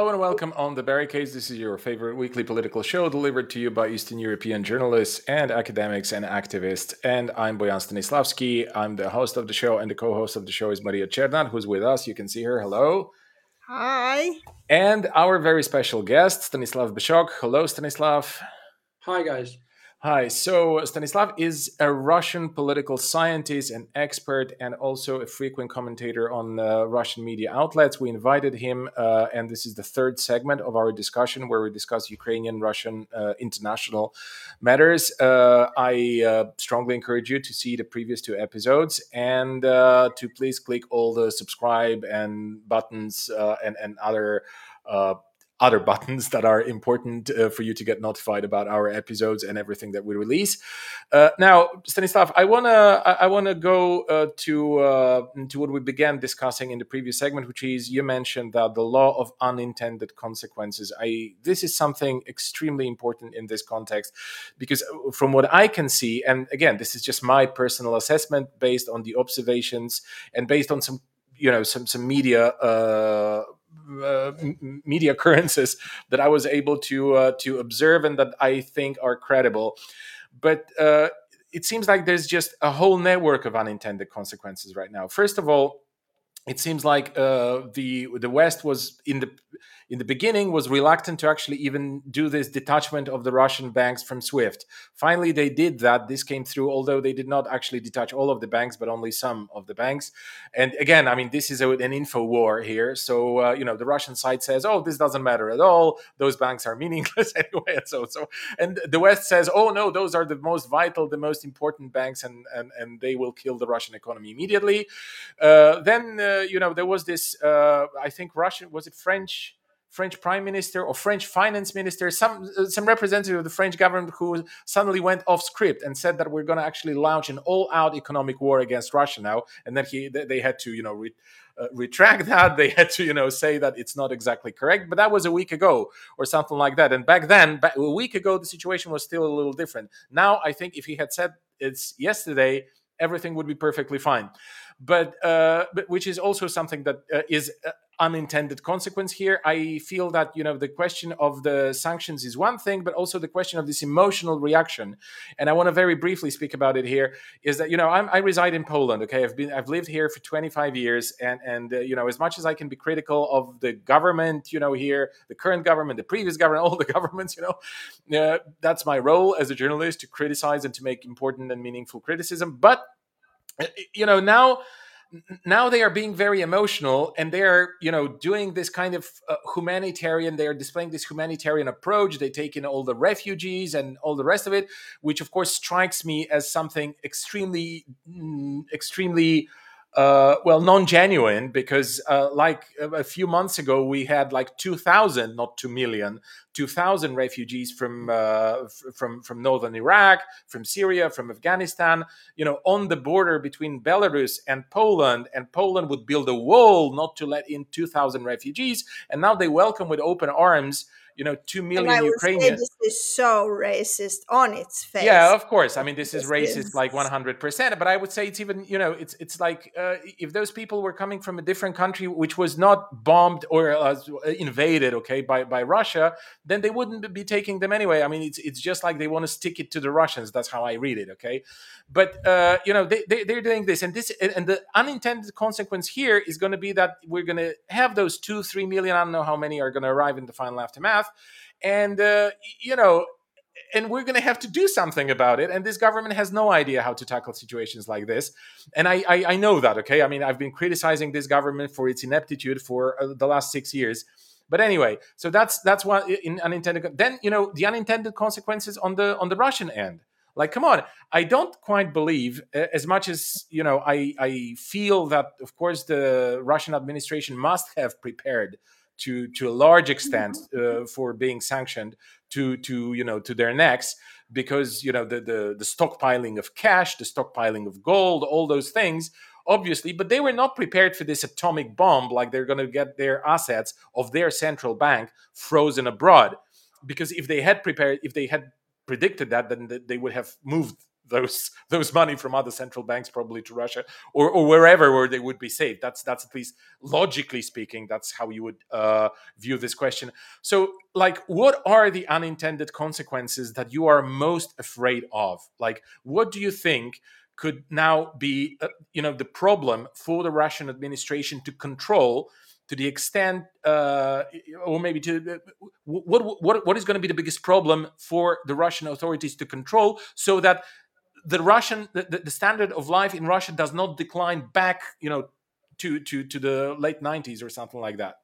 Hello and welcome on The Barricades. This is your favorite weekly political show delivered to you by Eastern European journalists and academics and activists. And I'm Bojan Stanislavski. I'm the host of the show, and the co host of the show is Maria Cernat, who's with us. You can see her. Hello. Hi. And our very special guest, Stanislav Byshok. Hello, Stanislav. Hi, guys. Hi. So Stanislav is a Russian political scientist and expert, and also a frequent commentator on uh, Russian media outlets. We invited him, uh, and this is the third segment of our discussion where we discuss Ukrainian, Russian, uh, international matters. Uh, I uh, strongly encourage you to see the previous two episodes and uh, to please click all the subscribe and buttons and and other other buttons that are important uh, for you to get notified about our episodes and everything that we release. Uh, now, Stanislav, I wanna I, wanna go uh, to uh, to what we began discussing in the previous segment, which is you mentioned that the law of unintended consequences. I this is something extremely important in this context because uh, from what I can see, and again, this is just my personal assessment based on the observations and based on some you know some some media uh, uh, media occurrences that I was able to uh, to observe and that I think are credible. But uh, it seems like there's just a whole network of unintended consequences right now. First of all, it seems like uh, the the West was in the in the beginning was reluctant to actually even do this detachment of the Russian banks from SWIFT. Finally, they did that. This came through, although they did not actually detach all of the banks, but only some of the banks. And again, I mean, this is a, an info war here. So uh, you know, the Russian side says, "Oh, this doesn't matter at all. Those banks are meaningless anyway." And so, so, and the West says, "Oh no, those are the most vital, the most important banks, and and and they will kill the Russian economy immediately." Uh, then uh, you know, there was this. Uh, I think Russian was it French French prime minister or French finance minister, some some representative of the French government who suddenly went off script and said that we're going to actually launch an all-out economic war against Russia now, and then he they had to you know re, uh, retract that. They had to you know say that it's not exactly correct, but that was a week ago or something like that. And back then, back, a week ago, the situation was still a little different. Now, I think if he had said it's yesterday, everything would be perfectly fine. But, uh, but which is also something that uh, is uh, unintended consequence here. I feel that you know the question of the sanctions is one thing, but also the question of this emotional reaction. And I want to very briefly speak about it here. Is that you know I'm, i reside in Poland. Okay, I've been I've lived here for 25 years, and and uh, you know as much as I can be critical of the government, you know here the current government, the previous government, all the governments, you know, uh, that's my role as a journalist to criticize and to make important and meaningful criticism. But uh, you know now now they are being very emotional and they're you know doing this kind of uh, humanitarian they are displaying this humanitarian approach. They take in all the refugees and all the rest of it which of course strikes me as something extremely mm, extremely uh, well, non-genuine because, uh, like a few months ago, we had like two thousand, not two million, two thousand refugees from uh, from from northern Iraq, from Syria, from Afghanistan. You know, on the border between Belarus and Poland, and Poland would build a wall not to let in two thousand refugees, and now they welcome with open arms you know, two million Ukrainians. Is so racist on its face. Yeah, of course. I mean, this, is racist like one hundred percent. But I would say it's even, you know, it's it's like uh, if those people were coming from a different country which was not bombed or uh, invaded, okay, by by Russia, then they wouldn't be taking them anyway. I mean, it's it's just like they want to stick it to the Russians. That's how I read it, okay. But uh, you know, they, they they're doing this, and this and the unintended consequence here is going to be that we're going to have those two, three million. I don't know how many are going to arrive in the final aftermath and uh, you know and we're going to have to do something about it and this government has no idea how to tackle situations like this. And I, I, I know that okay? I mean i've been criticizing this government for its ineptitude for uh, the last six years. But anyway so that's that's one in unintended then you know the unintended consequences on the on the russian end. Like come on i don't quite believe as much as you know i i feel that of course the russian administration must have prepared to to a large extent uh, for being sanctioned to to you know to their necks because you know the, the the stockpiling of cash the stockpiling of gold all those things obviously but they were not prepared for this atomic bomb like they're going to get their assets of their central bank frozen abroad. Because if they had prepared if they had predicted that then they would have moved those those money from other central banks probably to Russia or, or wherever where they would be saved. That's that's at least logically speaking, that's how you would uh, view this question. So, like, what are the unintended consequences that you are most afraid of? Like, what do you think? could now be uh, you know the problem for the russian administration to control to the extent, uh, or maybe to uh, what what what is going to be the biggest problem for the Russian authorities to control, so that the Russian the, the standard of life in Russia does not decline back, you know, to to to the late '90s or something like that.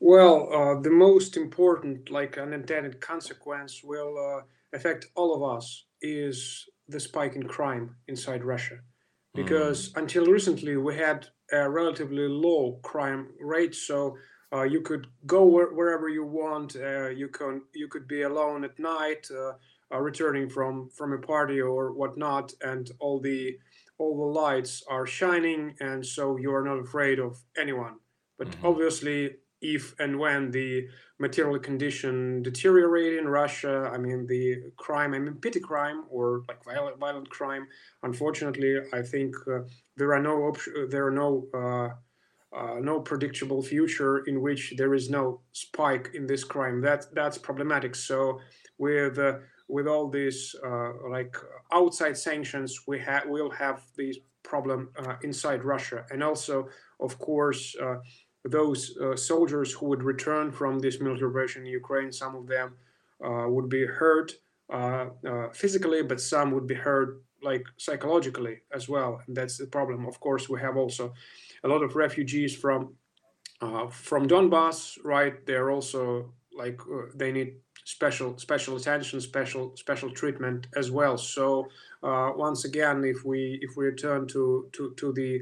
Well, uh, the most important, like unintended consequence, will uh, affect all of us is the spike in crime inside Russia, because mm. until recently we had a relatively low crime rate. So uh, you could go where, wherever you want. Uh, you can you could be alone at night, uh, returning from from a party or whatnot, and all the all the lights are shining, and so you are not afraid of anyone. But mm-hmm. obviously, if and when the material condition deteriorate in Russia, I mean the crime, I mean petty crime or like violent violent crime. Unfortunately, I think uh, there are no op- there are no uh, uh, no predictable future in which there is no spike in this crime. That that's problematic. So with uh, with all these uh, like outside sanctions, we have we'll have this problem uh, inside Russia, and also of course those uh, soldiers who would return from this military operation in Ukraine, some of them uh, would be hurt uh, uh, physically, but some would be hurt like psychologically as well. And that's the problem. Of course, we have also a lot of refugees from uh, from Donbass, right? They're also like they need special special attention, special special treatment as well. So once again, if we if we return to to to the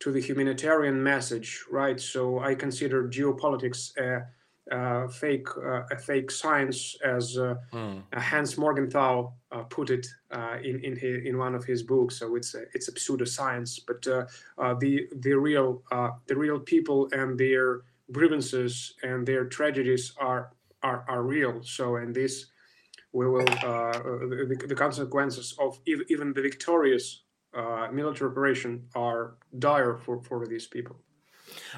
to the humanitarian message, right? So I consider geopolitics a, a fake uh, a fake science, as uh, mm. Hans Morgenthau uh, put it uh, in in his, in one of his books. So it's a, it's a pseudoscience, but uh, uh, the the real the real people and their grievances and their tragedies are are, are real. So and this we will the, the consequences of even the victorious uh, military operation are dire for, for these people.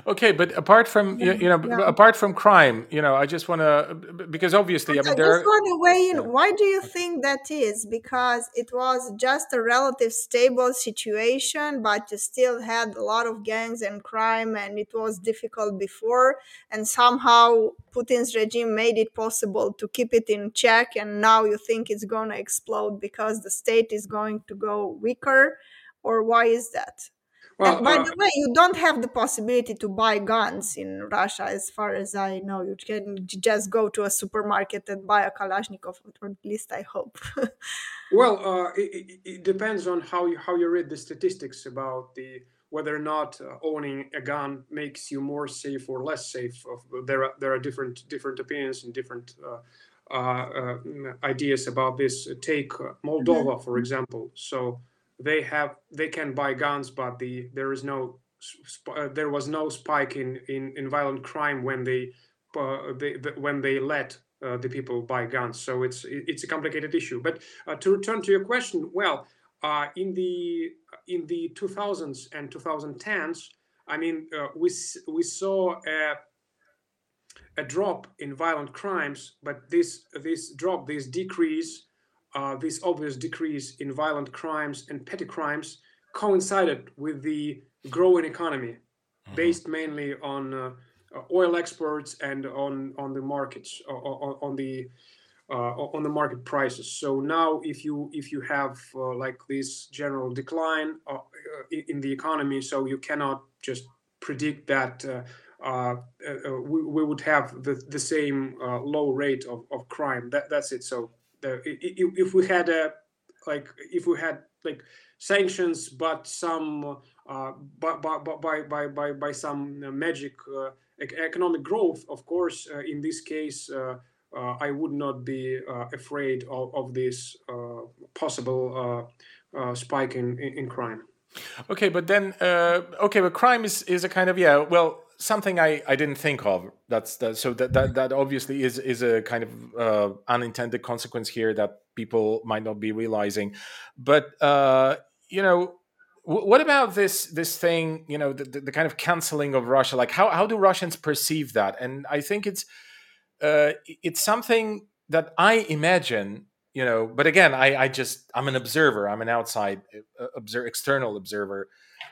Okay, but apart from you, you know, yeah. apart from crime, you know, I just want to because obviously, I mean, I just want to weigh in. Yeah. Why do you think that is? Because it was just a relative stable situation, but you still had a lot of gangs and crime, and it was difficult before. And somehow Putin's regime made it possible to keep it in check, and now you think it's going to explode because the state is going to go weaker, or why is that? Well, and by uh, the way, you don't have the possibility to buy guns in Russia, as far as I know. You can just go to a supermarket and buy a Kalashnikov, or at least I hope. well, uh, it, it, depends on how you, how you read the statistics about the whether or not uh, owning a gun makes you more safe or less safe. There are there are different different opinions and different. Uh, uh, ideas about this. Take Moldova, mm-hmm. for example. So they have they can buy guns, but the there is no uh, there was no spike in, in, in violent crime when they, uh, they the, when they let uh, the people buy guns. So it's it's a complicated issue. But uh, to return to your question, well, uh, in the in the 2000s and 2010s, I mean, uh, we we saw a a drop in violent crimes, but this this drop, this decrease uh, this obvious decrease in violent crimes and petty crimes coincided with the growing economy mm-hmm. based mainly on uh, oil exports and on on the markets on, on the uh, on the market prices. So now, if you if you have uh, like this general decline uh, in the economy, so you cannot just predict that uh, we, we, would have the, the same low rate of, of crime. That, that's it. So the if, we had a like if we had like sanctions but some uh, by, by, by, by, by some magic uh, economic growth of course uh, in this case uh, uh, I would not be uh, afraid of, of this possible spike in, in, crime Okay, but then okay, but crime is is a kind of yeah. Well, something I, I didn't think of. That's that. So that, that that obviously is is a kind of uh, unintended consequence here that people might not be realizing. But uh, you know, w- what about this this thing? You know, the, the, the, kind of canceling of Russia. Like how how do Russians perceive that? And I think it's uh, it's something that I imagine you know but again i i just i'm an observer i'm an outside uh, observer external observer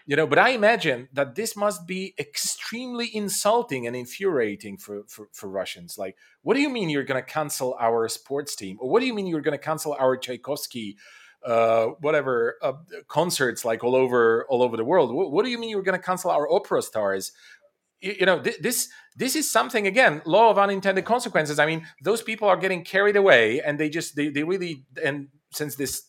you know but i imagine that this must be extremely insulting and infuriating for for, for russians. Like what do you mean you're going to cancel our sports team? Or what do you mean you're going to cancel our tchaikovsky uh, whatever uh, concerts like all over all over the world? What, what do you mean you're going to cancel our opera stars? You, know th- this this is something again law of unintended consequences. I mean those people are getting carried away and they just they, they really and since this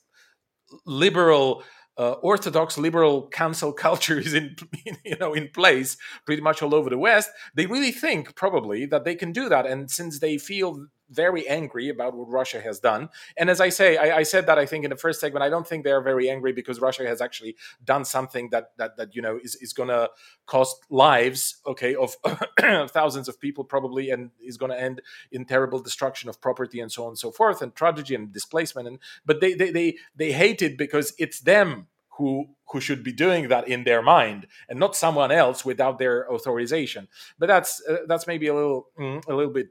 liberal uh, orthodox liberal cancel culture is in you know in place pretty much all over the west they really think probably that they can do that and since they feel very angry about what Russia has done. And as I say, I, I, said that I think in the first segment, I don't think they're very angry because Russia has actually done something that that that you know is, is going to cost lives, okay, of thousands of people probably, and is going to end in terrible destruction of property and so on and so forth, and tragedy and displacement. And but they they they, they hate it because it's them who who should be doing that in their mind and not someone else without their authorization. But that's uh, that's maybe a little mm, a little bit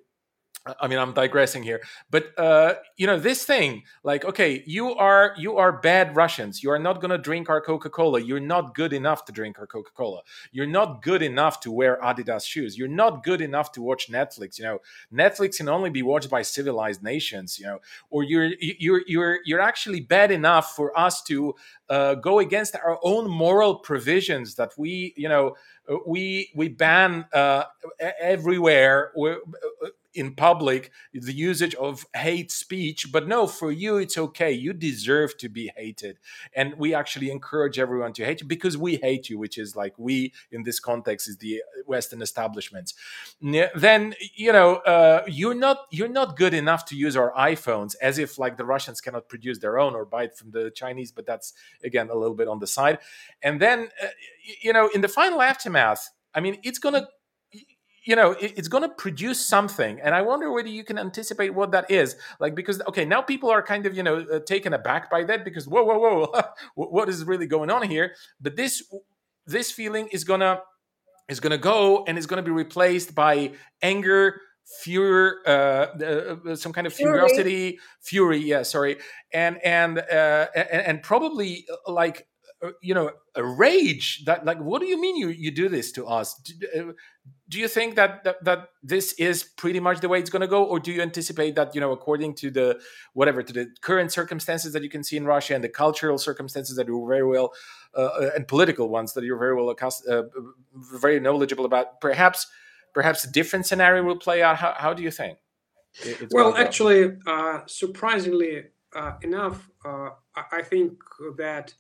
I mean, I'm digressing here, but uh, you know, this thing, like, okay, you are you are bad Russians. You are not going to drink our Coca Cola. You're not good enough to drink our Coca Cola. You're not good enough to wear Adidas shoes. You're not good enough to watch Netflix. You know, Netflix can only be watched by civilized nations. You know, or you're you're you're you're actually bad enough for us to uh, go against our own moral provisions that we, you know, we we ban uh, everywhere in public the usage of hate speech but no for you it's okay. You deserve to be hated. And we actually encourage everyone to hate you because we hate you which is like we in this context is the western establishments. Then you know uh, you're not you're not good enough to use our iphones as if like the russians cannot produce their own or buy it from the chinese but that's again a little bit on the side. And then uh, you know in the final aftermath i mean it's going to you know it's going to produce something. And i wonder whether you can anticipate what that is. Like because okay now people are kind of you know uh, taken aback by that because whoa whoa whoa what is really going on here? But this this feeling is gonna is gonna go and it's gonna be replaced by anger fear uh, uh, some kind of curiosity fury yeah sorry. And and uh, and, and probably uh, like you know a rage that like what do you mean you you do this to us? Do, uh, do you think that, that, that this is pretty much the way it's going to go or do you anticipate that you know according to the whatever to the current circumstances that you can see in russia and the cultural circumstances that you're very well uh, uh and political ones that you're very well uh, very knowledgeable about perhaps perhaps a different scenario will play out? How, how do you think well actually uh, surprisingly uh, enough i think that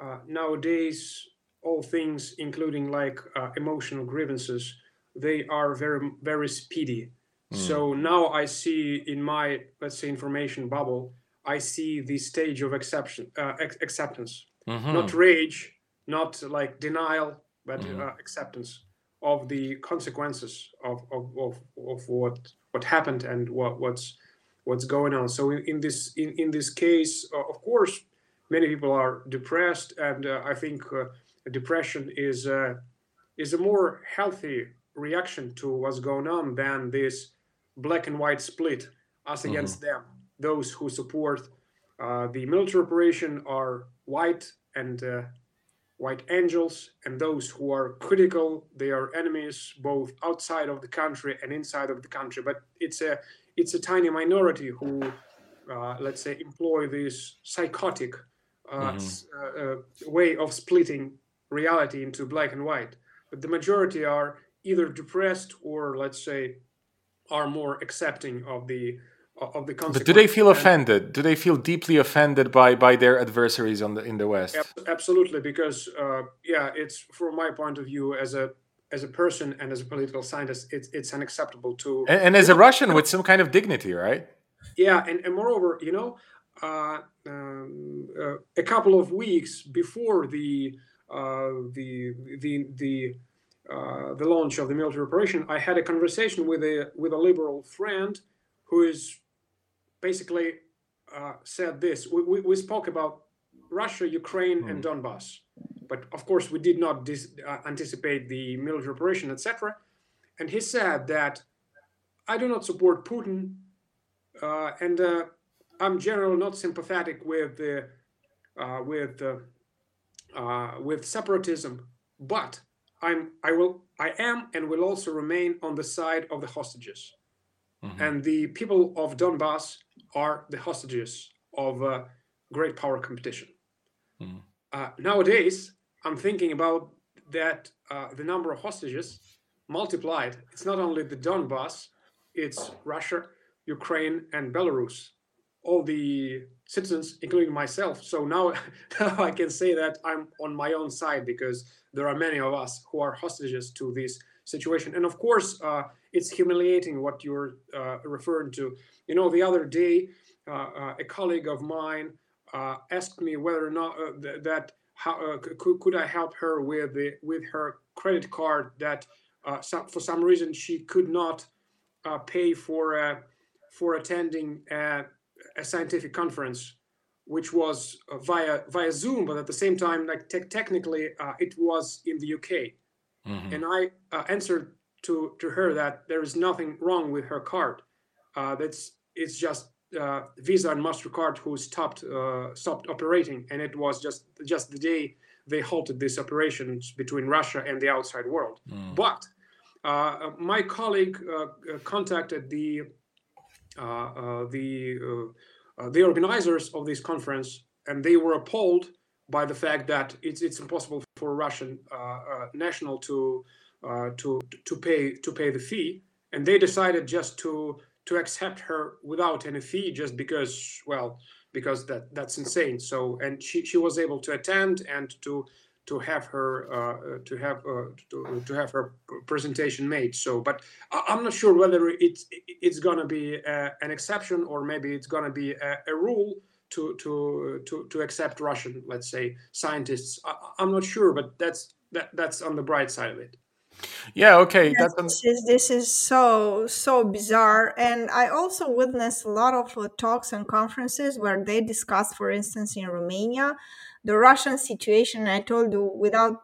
uh, nowadays all things including like uh, emotional grievances they are very very speedy mm. so now i see in my let's say information bubble i see the stage of exception uh, acceptance mm-hmm. not rage not like denial but mm-hmm. uh, acceptance of the consequences of, of, of, of what what happened and what what's what's going on so in, in this in, in this case uh, of course many people are depressed, and uh, I think uh, depression is uh, is a more healthy reaction to what's going on than this black and white split us mm-hmm. against them. Those who support uh, the military operation are white and uh, white angels, and those who are critical, they are enemies both outside of the country and inside of the country. But it's a it's a tiny minority who, uh, let's say, employ this psychotic mm-hmm. Uh, uh, way of splitting reality into black and white. But the majority are either depressed or, let's say, are more accepting of the of the But do they feel offended? Do they feel deeply offended by by their adversaries on the in the West? Absolutely, because uh, yeah, it's from my point of view as a as a person and as a political scientist, it's it's unacceptable to and, and as a Russian with some kind of dignity, right? Yeah, and, and moreover, you know, uh, um, uh, a couple of weeks before the the the the uh, the launch of the military operation, I had a conversation with a with a liberal friend who is basically uh, said this. We, we, we, spoke about Russia, Ukraine, mm. and hmm. Donbass, but of course we did not dis- uh, anticipate the military operation, etc. And he said that I do not support Putin, uh, and uh, I'm generally not sympathetic with the with with separatism, but I'm I will I am and will also remain on the side of the hostages. Mm-hmm. And the people of Donbass are the hostages of uh, great power competition. Mm-hmm. Uh, nowadays, I'm thinking about that uh, the number of hostages multiplied. It's not only the Donbass, it's Russia, Ukraine, and Belarus all the citizens, including myself. So now, now I can say that I'm on my own side because there are many of us who are hostages to this situation. And of course, uh, it's humiliating what you're uh, referring to. You know, the other day, uh, uh a colleague of mine uh, asked me whether or not uh, th- that how, could, could I help her with the, with her credit card that some, for some reason she could not pay for for attending scientific conference which was uh, via via Zoom, but at the same time, like te- technically, uh, it was in the UK. Mm-hmm. And I uh, answered to to her that there is nothing wrong with her card. Uh, that's it's just uh, Visa and Mastercard who stopped uh, stopped operating, and it was just just the day they halted these operations between Russia and the outside world. Mm. But my colleague contacted the Uh, uh, the uh, uh, the organizers of this conference, and they were appalled by the fact that it's it's impossible for a Russian national to to to pay to pay the fee, and they decided just to to accept her without any fee just because well because that that's insane. So and she, she was able to attend and to to have her uh, to have uh, to, to have her presentation made. So, but I'm not sure whether it's it's going to be uh, an exception or maybe it's going to be a, a, rule to to to to accept Russian, let's say, scientists. I, am not sure, but that's that that's on the bright side of it. Yeah. Okay. Yes, this, is, this is so so bizarre, and I also witnessed a lot of uh, talks and conferences where they discussed, for instance, in Romania the Russian situation, I told you, without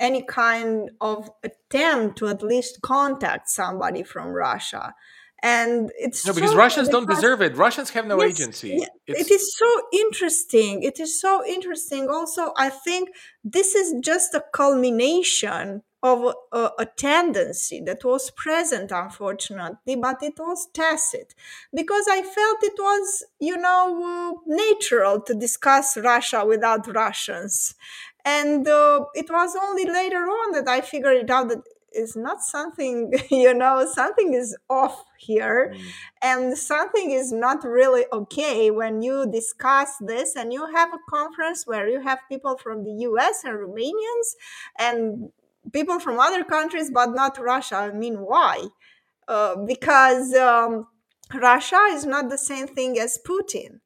any kind of attempt to at least contact somebody from Russia. And it's no, because so Russians don't deserve it. Russians have no yes, agency. It is so interesting. It is so interesting. Also, I think this is just a culmination of a, a, tendency that was present, unfortunately, but it was tacit because I felt it was, you know, uh, natural to discuss Russia without Russians. And uh, it was only later on that I figured it out that it's not something, you know, something is off here mm. and something is not really okay when you discuss this and you have a conference where you have people from the US and Romanians and people from other countries, but not Russia. I mean, why? Uh, because um, Russia is not the same thing as Putin,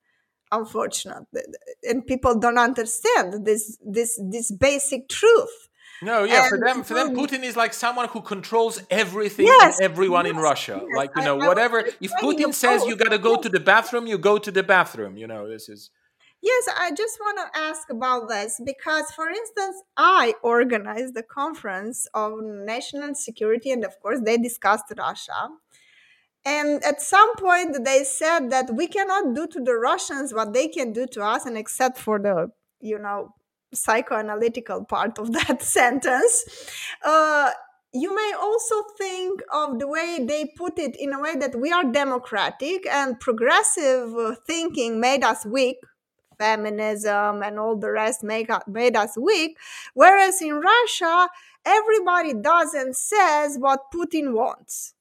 unfortunately, and people don't understand this this this basic truth. No, yeah, and for them, for them, Putin is like someone who controls everything yes, and everyone yes, in Russia. Yes, like you know, I, whatever. If Putin says you got to go to the bathroom, you go to the bathroom. You know, this is. Yes, I just want to ask about this because, for instance, I organized the conference on national security, and of course, they discussed Russia. And at some point, they said that we cannot do to the Russians what they can do to us, and except for the, you know, psychoanalytical part of that sentence. Uh, you may also think of the way they put it in a way that we are democratic and progressive thinking made us weak feminism and all the rest make made us weak. Whereas in Russia, everybody does and says what Putin wants.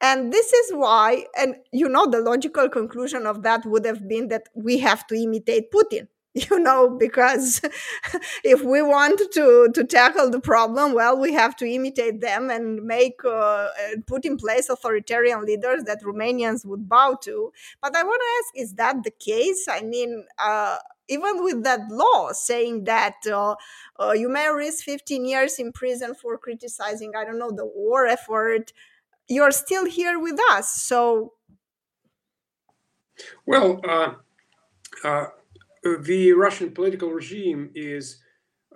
And this is why, and you know, the logical conclusion of that would have been that we have to imitate Putin. you know because if we want to to tackle the problem well we have to imitate them and make uh, put in place authoritarian leaders that romanians would bow to but i want to ask is that the case i mean uh, even with that law saying that uh, uh, you may risk 15 years in prison for criticizing, I don't know, the war effort, you're still here with us. So, well, uh, uh the Russian political regime is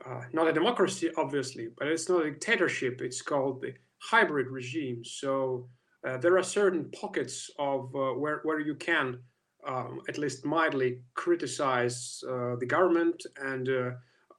uh, not a democracy, obviously, but it's not a dictatorship. It's called the hybrid regime. So uh, there are certain pockets of where where you can um, at least mildly criticize uh, the government and uh,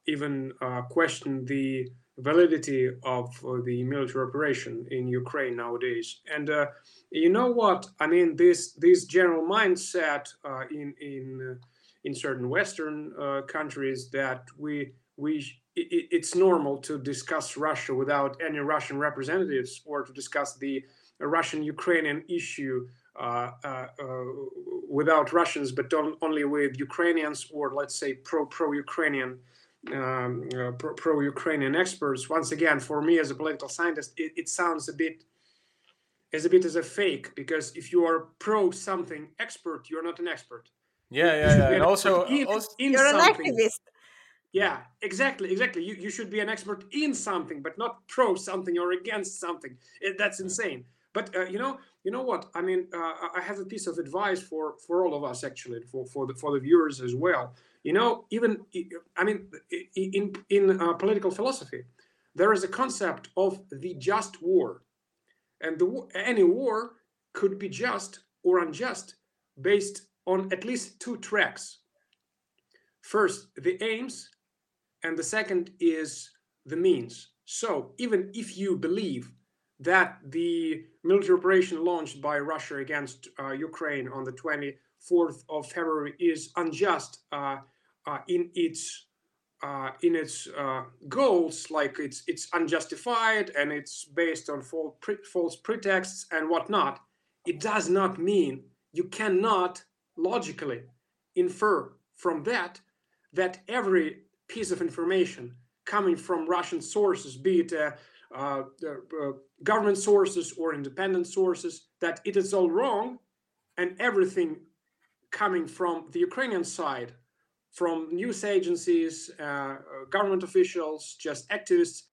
even uh, question the validity of uh, the military operation in Ukraine nowadays. And uh, you know what? I mean, this this general mindset uh, in in in certain Western countries that we we it, it's normal to discuss Russia without any Russian representatives or to discuss the Russian-Ukrainian issue uh, uh, uh, without Russians, but only with Ukrainians or let's say pro pro Ukrainian um, uh, pro Ukrainian experts. Once again, for me as a political scientist, it, it, sounds a bit as a bit as a fake because if you are pro something expert, you're not an expert. Yeah, yeah, yeah. And also, in, also in you're something. an activist. Yeah, exactly, exactly. You you should be an expert in something, but not pro something or against something. It, that's insane. But uh, you know, you know what? I mean, uh, I have a piece of advice for for all of us actually, for for the for the viewers as well. You know, even I mean, in in uh, political philosophy, there is a concept of the just war, and the any war could be just or unjust based on at least two tracks. First, the aims, and the second is the means. So even if you believe that the military operation launched by Russia against uh, Ukraine on the 24th of February is unjust uh, uh, in its uh, in its uh, goals, like it's it's unjustified and it's based on false, pre false pretexts and whatnot. It does not mean you cannot logically infer from that that every piece of information coming from Russian sources, be it uh, uh, government sources or independent sources that it is all wrong and everything coming from the Ukrainian side, from news agencies, uh, uh government officials, just activists,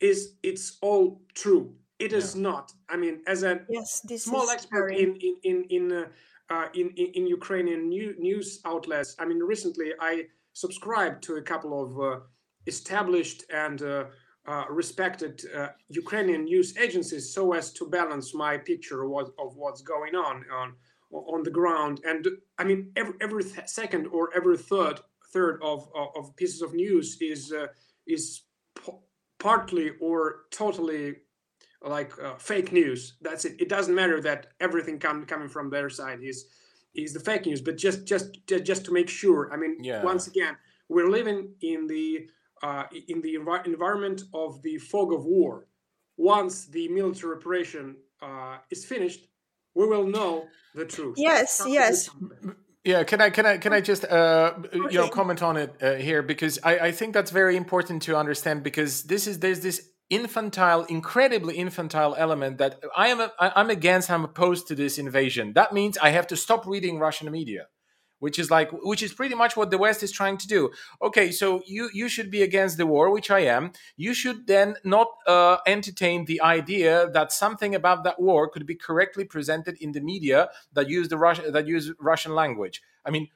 is it's all true. It is yeah. not. I mean, as a yes, small expert very... in in in in, uh, uh, in, in, in Ukrainian new, news outlets. I mean, recently I subscribed to a couple of established and uh, respected uh, Ukrainian news agencies so as to balance my picture of, what, of what's going on on on the ground. And I mean, every, every second or every third third of of pieces of news is uh, is partly or totally like uh, fake news. That's it. It doesn't matter that everything com- coming from their side is is the fake news, but just just just to make sure. I mean, yeah. once again, we're living in the uh, in the env- environment of the fog of war. Once the military operation uh, is finished, we will know the truth. Yes, yes. Yeah, can I can I can I just uh, you know comment on it uh, here because I, I think that's very important to understand because this is there's this infantile, incredibly infantile element that I am a, I'm against. I'm opposed to this invasion. That means I have to stop reading Russian media which is like which is pretty much what the west is trying to do okay so you you should be against the war which i am you should then not uh, entertain the idea that something about that war could be correctly presented in the media that use the Russian that use russian language i mean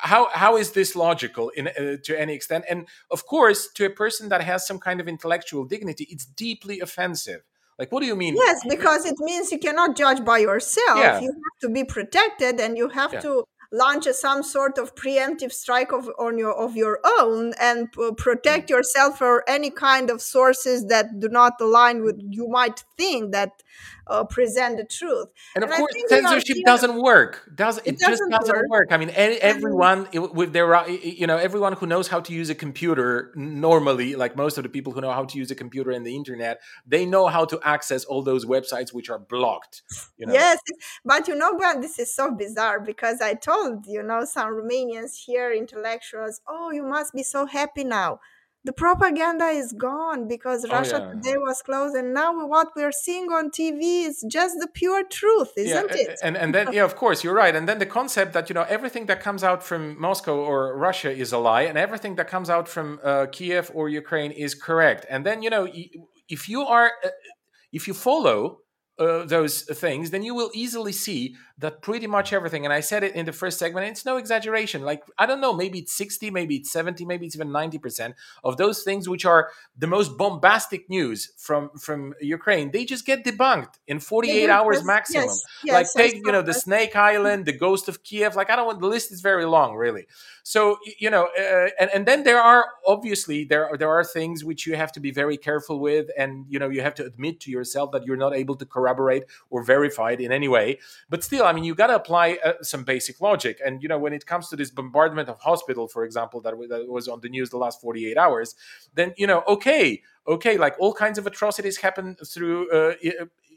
how how is this logical in uh, to any extent and of course to a person that has some kind of intellectual dignity it's deeply offensive like what do you mean yes because it means you cannot judge by yourself yeah. you have to be protected and you have yeah. to launch a, some sort of preemptive strike of on your of your own and p- protect mm. yourself for any kind of sources that do not align with you might think that uh, present the truth. And of and course, censorship doesn't work. Does it, it just doesn't, doesn't work. work. I mean, any, everyone with their you know everyone who knows how to use a computer normally, like most of the people who know how to use a computer and the internet, they know how to access all those websites which are blocked. You know? Yes, but you know, but this is so bizarre because I told you know some Romanians here, intellectuals, oh, you must be so happy now the propaganda is gone because Oh, Russia yeah. today was closed, and now what we're seeing on TV is just the pure truth, isn't yeah, it? and and then yeah, of course, you're right. And then the concept that you know everything that comes out from Moscow or Russia is a lie, and everything that comes out from uh, Kiev or Ukraine is correct. And then you know if you are uh, if you follow uh, those things, then you will easily see that pretty much everything, and I said it in the first segment, it's no exaggeration. Like, I don't know, maybe it's 60, maybe it's 70, maybe it's even 90% of those things which are the most bombastic news from, from Ukraine, they just get debunked in 48 hours maximum. Yes, yes, like, take, you know, the. Snake Island, the Ghost of Kiev. Like, I don't want, the list is very long, really. So, you know, uh, and, and then there are obviously, there are, there are things which you have to be very careful with. And, you know, you have to admit to yourself that you're not able to corroborate or verify it in any way. But still, I mean, you got to apply uh, some basic logic. And, you know, when it comes to this bombardment of hospital, for example, that, w- that was on the news the last 48 hours, then, you know, okay, okay, like all kinds of atrocities happen through uh,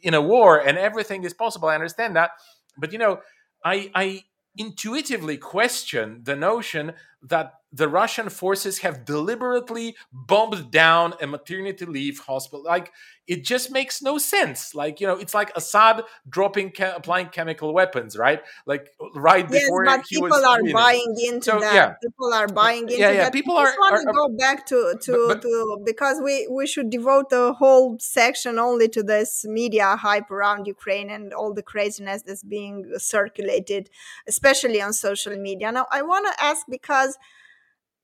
in a war and everything is possible. I understand that. But, you know, I, I intuitively question the notion that the Russian forces have deliberately bombed down a maternity leave hospital. Like it just makes no sense. Like you know, it's like Assad dropping applying chemical weapons, right? Like right Yes, before but he people was are winning. buying into So, that. yeah. People are buying into yeah, yeah, that. people I are- just want to go back to to, But- but- to because we we should devote a whole section only to this media hype around Ukraine and all the craziness that's being circulated, especially on social media. Now, I want to ask because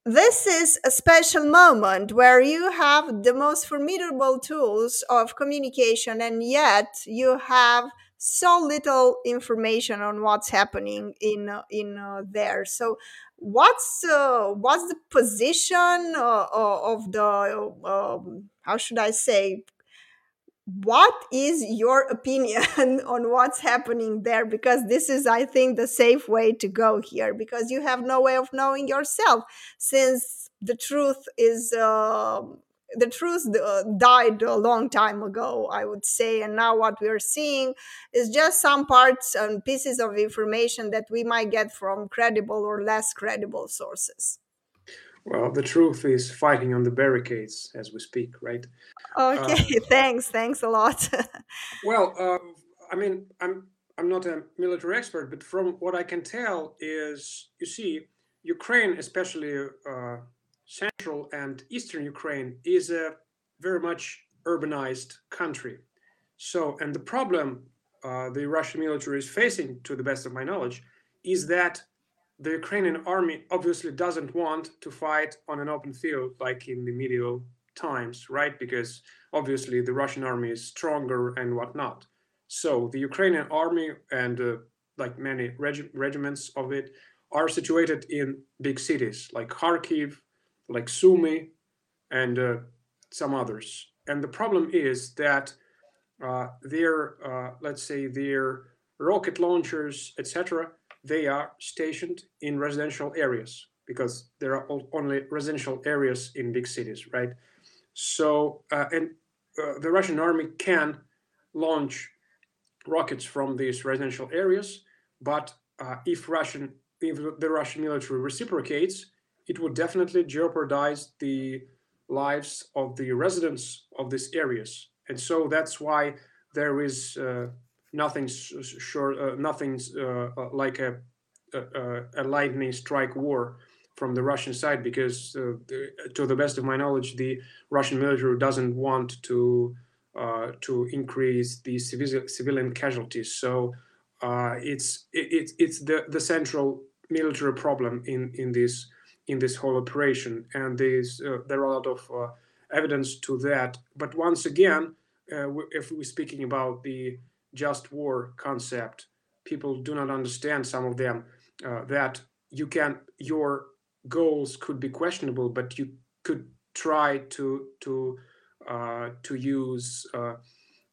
this is a special moment where you have the most formidable tools of communication and yet you have so little information on what's happening in uh, in uh, there. So what's uh, what's the position uh, uh, of the um, how should i say what is your opinion on what's happening there? Because this is i think the safe way to go here because you have no way of knowing yourself since the truth is uh, the truth uh, died a long time ago i would say and now what we're seeing is just some parts and pieces of information that we might get from credible or less credible sources Well, the truth is fighting on the barricades as we speak, right? okay thanks thanks a lot Well, uh, I mean, I'm I'm not a military expert, but from what I can tell is, you see, Ukraine, especially uh, central and eastern Ukraine, is a very much urbanized country. So, and the problem uh, the Russian military is facing, to the best of my knowledge, is that the Ukrainian army obviously doesn't want to fight on an open field like in the medieval times, right? Because obviously the Russian army is stronger and whatnot. So the Ukrainian army and uh, like many regi- regiments of it are situated in big cities like Kharkiv, like Sumy, and uh, some others. And the problem is that uh, their, uh, let's say, their rocket launchers, etc., they are stationed in residential areas because there are only residential areas in big cities, right? So, uh, and uh, the Russian army can launch rockets from these residential areas, but uh, if Russian, if the Russian military reciprocates, it would definitely jeopardize the lives of the residents of these areas, and so that's why there is uh, nothing short, uh, nothing uh, uh, like a, a a lightning strike war from the Russian side, because uh, the, to the best of my knowledge, the Russian military doesn't want to uh, to increase the civil, civilian casualties. So it's it, it's the the central military problem in in this in this whole operation, and there's there are a lot of evidence to that. But once again, uh, if we're speaking about the just war concept, people do not understand some of them uh, that you can your goals could be questionable, but you could try to to uh, to use uh,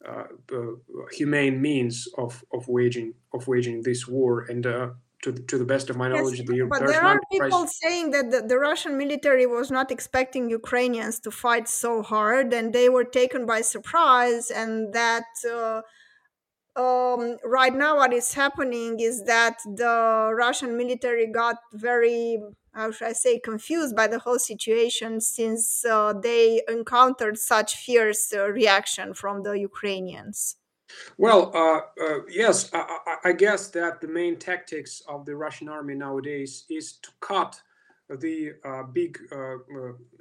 uh, uh, humane means of, of waging of waging this war. And uh, to the, to the best of my Yes, knowledge, the but there are people price- saying that the, the Russian military was not expecting Ukrainians to fight so hard, and they were taken by surprise, and that uh, um, right now what is happening is that the Russian military got very, how should I say, confused by the whole situation since uh, they encountered such fierce uh, reaction from the Ukrainians. Well, uh, uh, yes, I, I, guess that the main tactics of the Russian army nowadays is to cut the uh, big uh,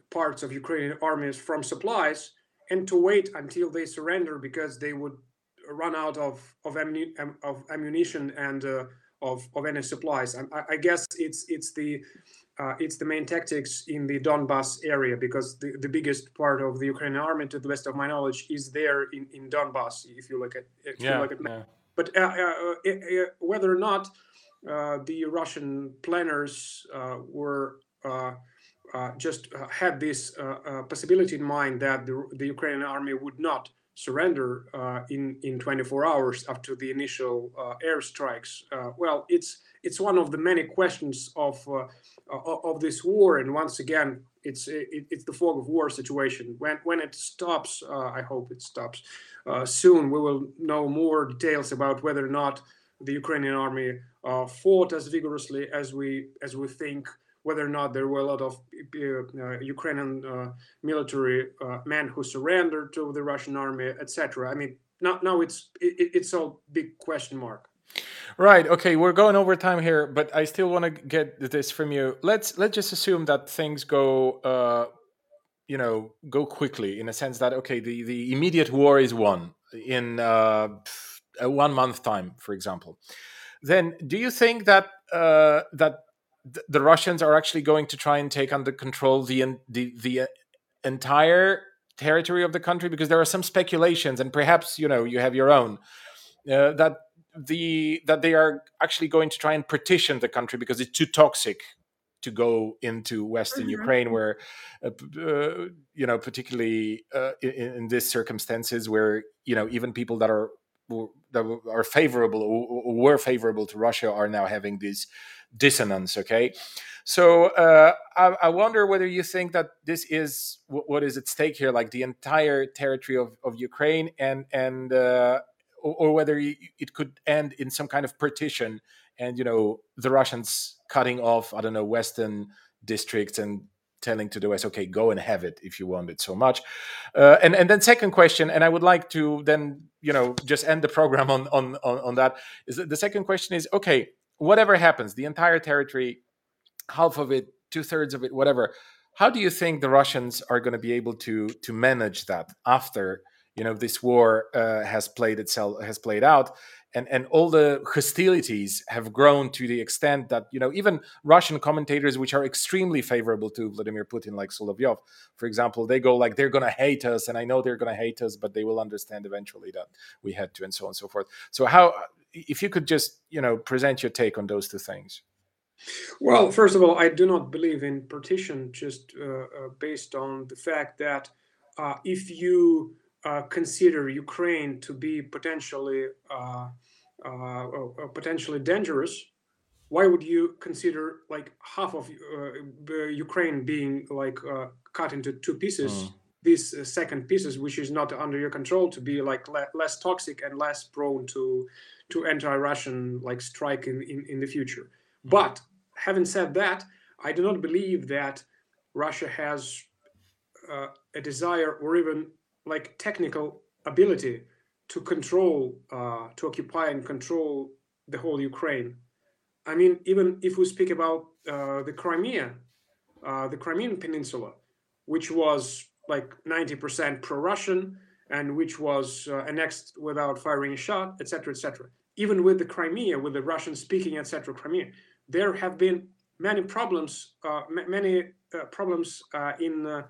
parts of Ukrainian armies from supplies and to wait until they surrender because they would run out of of, of ammunition and uh, of of any supplies. I, I, guess it's it's the uh, it's the main tactics in the Donbass area because the, the biggest part of the Ukrainian army, to the best of my knowledge, is there in, in Donbass. If you look at if yeah, you look at yeah. but uh, uh, uh whether or not uh, the Russian planners were just had this possibility in mind that the, the Ukrainian army would not surrender uh, in in 24 hours after the initial uh, airstrikes. Uh, well, it's it's one of the many questions of uh, of this war, and once again, it's it, it's the fog of war situation. When when it stops, uh, I hope it stops uh, soon. We will know more details about whether or not the Ukrainian army fought as vigorously as we as we think whether or not there were a lot of uh, Ukrainian uh, military uh, men who surrendered to the Russian army, etc. I mean, now, now it's it, it's a big question mark. Right. Okay. We're going over time here, but I still want to get this from you. Let's let's just assume that things go, uh, you know, go quickly in a sense that okay, the the immediate war is won in uh, one month time, for example. Then, do you think that uh, that the Russians are actually going to try and take under control the the the uh, entire territory of the country because there are some speculations and perhaps you know you have your own uh, that the that they are actually going to try and partition the country because it's too toxic to go into western mm-hmm. ukraine where uh, uh, you know particularly uh, in, in these circumstances where you know even people that are that are favorable or were favorable to russia are now having this dissonance okay? So uh, I, I, wonder whether you think that this is what, is at stake here like the entire territory of, of ukraine and and uh, or, or, whether it could end in some kind of partition and you know the russians cutting off i don't know western districts and telling to the west okay go and have it if you want it so much uh, and and then second question and i would like to then you know just end the program on on on, on that is that the second question is okay whatever happens, the entire territory, half of it, two thirds of it, whatever. How do you think the Russians are going to be able to to manage that after you know this war uh, has played itself has played out, and and all the hostilities have grown to the extent that you know even Russian commentators, which are extremely favorable to Vladimir Putin, like Solovyov, for example, they go like they're going to hate us, and I know they're going to hate us, but they will understand eventually that we had to, and so on and so forth. So how if you could just you know present your take on those two things well first of all i do not believe in partition just uh, uh, based on the fact that uh, if you consider ukraine to be potentially uh, uh, potentially dangerous why would you consider like half of ukraine being like cut into two pieces mm these second pieces which is not under your control to be like le- less toxic and less prone to to anti-Russian like strike in, in, in the future. But having said that, I do not believe that Russia has uh, a desire or even like technical ability to control, uh, to occupy and control the whole Ukraine. I mean, even if we speak about uh, the Crimea, uh, the Crimean Peninsula, which was like 90% pro-Russian, and which was uh, annexed without firing a shot, etc., etc. Even with the Crimea, with the Russian-speaking, etc., Crimea, there have been many problems, uh, many uh, problems in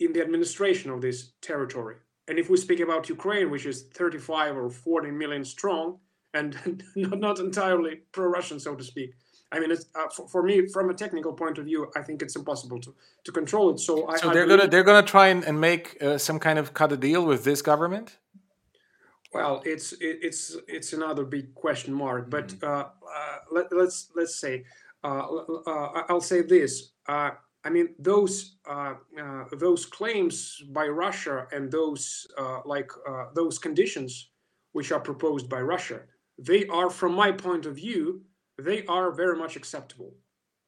in the administration of this territory. And if we speak about Ukraine, which is 35 or 40 million strong, and not, not entirely pro-Russian, so to speak, I mean, it's, uh, for, for, me, from a technical point of view, I think it's impossible to, to control it. So, so I, they're I gonna they're gonna try and, and make uh, some kind of cut a deal with this government. Well, it's it, it's it's another big question mark. But mm-hmm. uh, uh let, us let's, let's say uh, uh, I'll say this. I mean, those uh, uh, those claims by Russia and those uh, like those conditions which are proposed by Russia, they are, from my point of view, they are very much acceptable.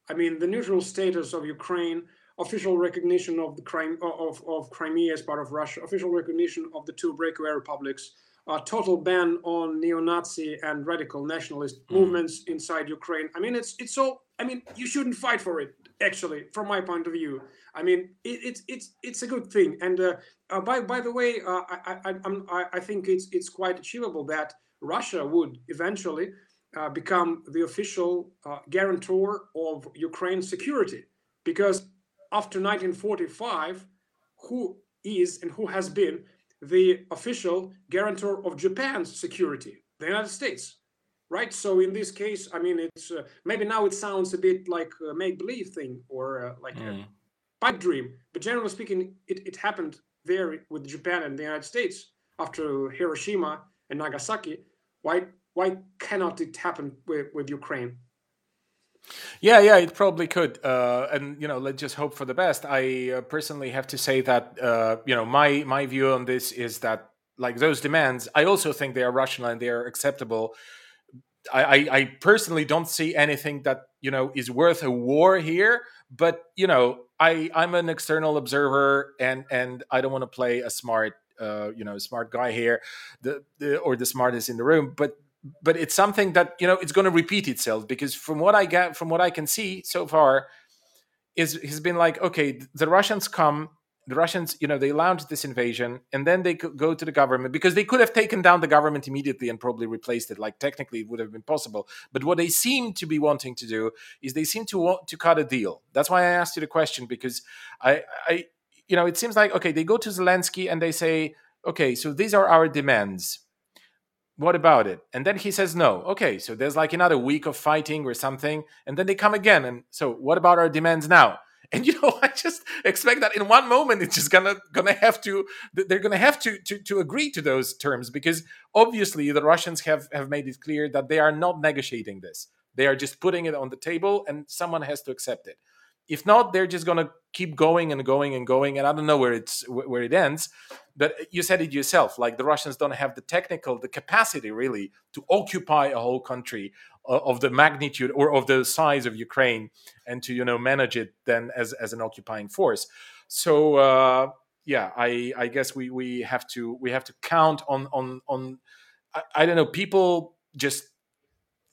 I mean, the neutral status of Ukraine, official recognition of the crime of, of Crimea as part of Russia, official recognition of the two breakaway republics, a total ban on neo-Nazi and radical nationalist mm. movements inside Ukraine. I mean, it's it's all. I mean, you shouldn't fight for it. Actually, from my point of view, I mean, it, it's it's it's a good thing. And uh, uh, by by the way, uh, I, I, I I think it's it's quite achievable that Russia would eventually uh, become the official uh, guarantor of Ukraine's security, because after 1945, who is and who has been the official guarantor of Japan's security, the United States, right? So in this case, I mean, it's uh, maybe now it sounds a bit like a make believe thing or uh, like mm. a pipe dream, but generally speaking, it, it happened there with Japan and the United States after Hiroshima and Nagasaki. Why why cannot it happen with, with Ukraine? Yeah, yeah, it probably could, uh, and you know, let's just hope for the best. I uh, personally have to say that uh, you know my my view on this is that like those demands, I also think they are rational and they are acceptable. I, I, personally don't see anything that you know is worth a war here, but you know, I I'm an external observer, and and I don't want to play a smart uh, you know smart guy here, the, the or the smartest in the room, but but it's something that you know it's going to repeat itself because from what I get from what I can see so far is has been like okay the Russians come the Russians you know they launched this invasion and then they could go to the government because they could have taken down the government immediately and probably replaced it like technically it would have been possible but what they seem to be wanting to do is they seem to want to cut a deal that's why I asked you the question because I I you know it seems like okay they go to Zelensky and they say okay so these are our demands what about it? And then he says no. Okay, so there's like another week of fighting or something, and then they come again. And so, what about our demands now? And you know, I just expect that in one moment it's just gonna gonna have to they're gonna have to to, to agree to those terms because obviously the Russians have have made it clear that they are not negotiating this. They are just putting it on the table, and someone has to accept it. If not, they're just gonna keep going and going and going, and I don't know where it's where it ends. But you said it yourself, like the Russians don't have the technical, the capacity really to occupy a whole country of the magnitude or of the size of Ukraine, and to you know manage it then as as an occupying force. So uh, yeah, I I guess we we have to we have to count on on on I, I don't know people just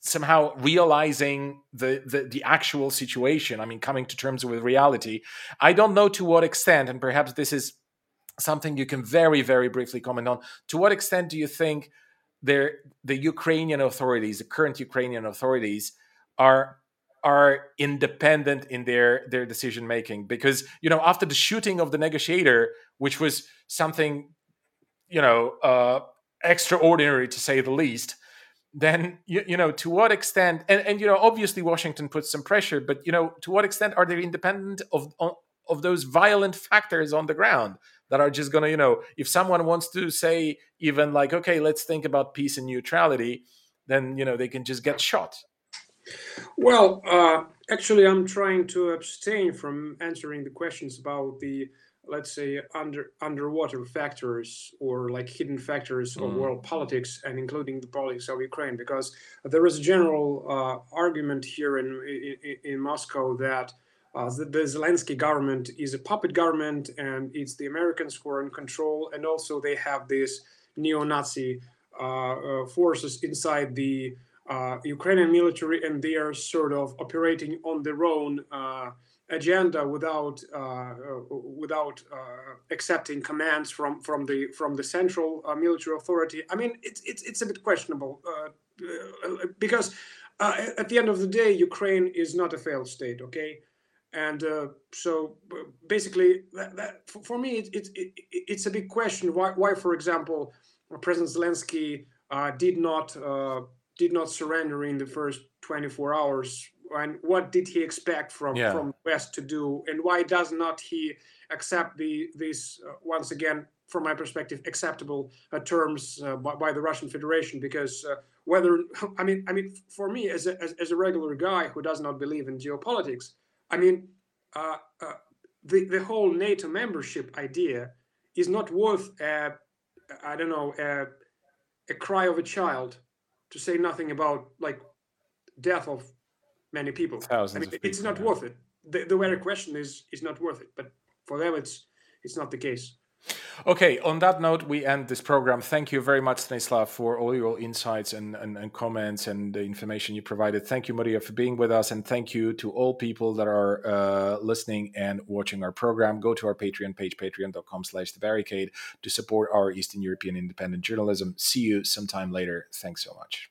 somehow realizing the, the, the actual situation i mean coming to terms with reality. I don't know to what extent and perhaps this is something you can very very briefly comment on. To what extent do you think there the ukrainian authorities the current ukrainian authorities are are independent in their their decision making? Because you know after the shooting of the negotiator which was something you know uh extraordinary to say the least then you, you know to what extent and, and you know obviously washington puts some pressure but you know to what extent are they independent of of those violent factors on the ground that are just going to you know if someone wants to say even like okay let's think about peace and neutrality then you know they can just get shot. Well uh, actually i'm trying to abstain from answering the questions about the let's say under underwater factors or like hidden factors of mm. world politics and including the politics of Ukraine because there is a general uh, argument here in, in, in Moscow that uh, the, the, Zelensky government is a puppet government and it's the Americans who are in control and also they have these neo-Nazi uh, uh forces inside the uh, Ukrainian military and they are sort of operating on their own uh, agenda without uh, uh, without uh, accepting commands from from the from the central military authority. I mean, it's it's it's a bit questionable because at the end of the day, Ukraine is not a failed state. Okay, and uh, so basically that, that, for me it, it, it, it's a big question why, why for example president zelensky uh, did not uh, did not surrender in the first 24 hours and what did he expect from yeah. from West to do, and why does not he accept the these uh, once again, from my perspective, acceptable uh, terms uh, by, by, the Russian Federation? Because uh, whether I mean, I mean, for me as a as, as, a regular guy who does not believe in geopolitics, I mean, uh, uh, the the whole NATO membership idea is not worth I don't know a cry of a child, to say nothing about like death of many people. Thousands I mean, people, it's not yeah. worth it. The, the very question is is not worth it, but for them, it's it's not the case. Okay, on that note, we end this program. Thank you very much, Stanislav, for all your insights and, and, and comments and the information you provided. Thank you, Maria, for being with us. And thank you to all people that are uh, listening and watching our program. Go to our Patreon page, patreon.com slash the barricade, to support our Eastern European independent journalism. See you sometime later. Thanks so much.